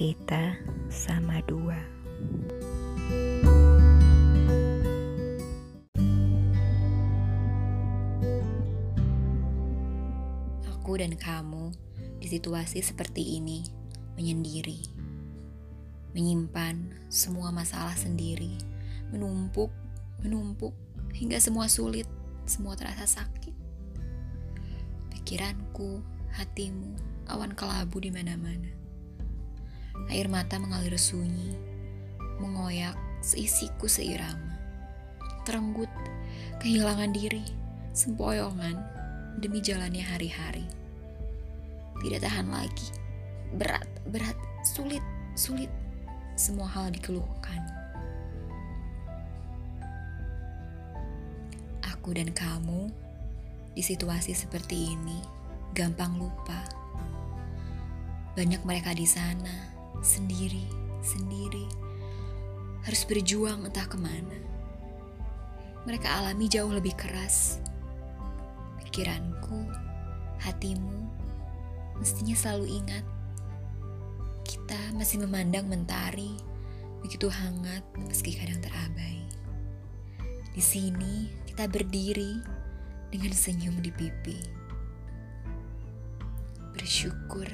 Kita sama dua. Aku dan kamu di situasi seperti ini menyendiri, menyimpan semua masalah sendiri, menumpuk, menumpuk hingga semua sulit, semua terasa sakit. Pikiranku, hatimu, awan kelabu di mana-mana. Air mata mengalir sunyi, mengoyak seisiku seirama. Terenggut, kehilangan diri, sempoyongan demi jalannya hari-hari. Tidak tahan lagi, berat, berat, sulit, sulit, semua hal dikeluhkan. Aku dan kamu di situasi seperti ini gampang lupa. Banyak mereka di sana sendiri, sendiri, harus berjuang entah ke mana. Mereka alami jauh lebih keras. Pikiranku, hatimu, mestinya selalu ingat. Kita masih memandang mentari, begitu hangat meski kadang terabai. Di sini kita berdiri dengan senyum di pipi. Bersyukur,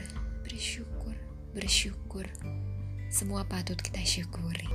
bersyukur, bersyukur. Semua patut kita syukuri.